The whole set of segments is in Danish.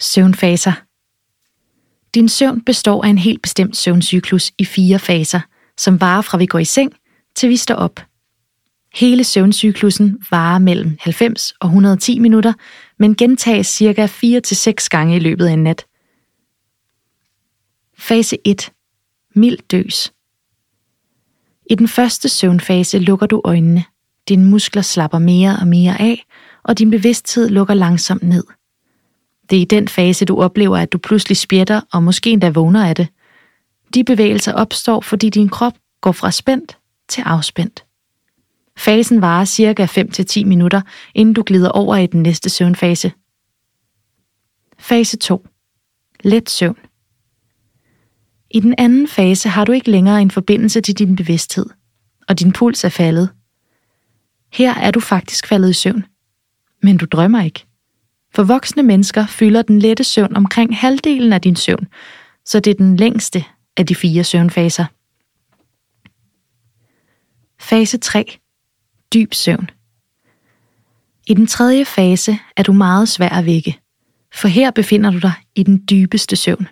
Søvnfaser. Din søvn består af en helt bestemt søvncyklus i fire faser, som varer fra vi går i seng til vi står op. Hele søvncyklusen varer mellem 90 og 110 minutter, men gentages cirka 4-6 gange i løbet af en nat. Fase 1. Mild døs. I den første søvnfase lukker du øjnene. Dine muskler slapper mere og mere af, og din bevidsthed lukker langsomt ned. Det er i den fase, du oplever, at du pludselig spjætter og måske endda vågner af det. De bevægelser opstår, fordi din krop går fra spændt til afspændt. Fasen varer cirka 5-10 minutter, inden du glider over i den næste søvnfase. Fase 2. Let søvn. I den anden fase har du ikke længere en forbindelse til din bevidsthed, og din puls er faldet. Her er du faktisk faldet i søvn, men du drømmer ikke. For voksne mennesker fylder den lette søvn omkring halvdelen af din søvn, så det er den længste af de fire søvnfaser. Fase 3. Dyb søvn. I den tredje fase er du meget svær at vække, for her befinder du dig i den dybeste søvn.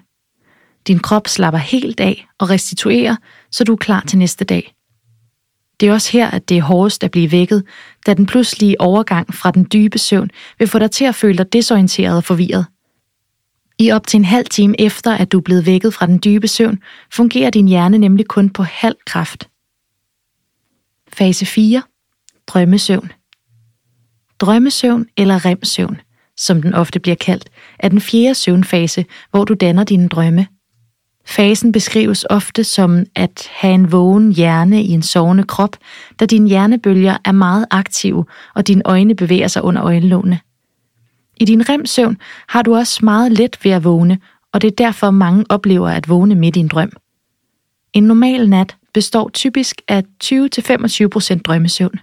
Din krop slapper helt af og restituerer, så du er klar til næste dag. Det er også her, at det er hårdest at blive vækket, da den pludselige overgang fra den dybe søvn vil få dig til at føle dig desorienteret og forvirret. I op til en halv time efter, at du er blevet vækket fra den dybe søvn, fungerer din hjerne nemlig kun på halv kraft. Fase 4. Drømmesøvn. Drømmesøvn eller remsøvn, som den ofte bliver kaldt, er den fjerde søvnfase, hvor du danner dine drømme. Fasen beskrives ofte som at have en vågen hjerne i en sovende krop, da dine hjernebølger er meget aktive, og dine øjne bevæger sig under øjenlågene. I din remsøvn har du også meget let ved at vågne, og det er derfor mange oplever at vågne midt i en drøm. En normal nat består typisk af 20-25% drømmesøvn.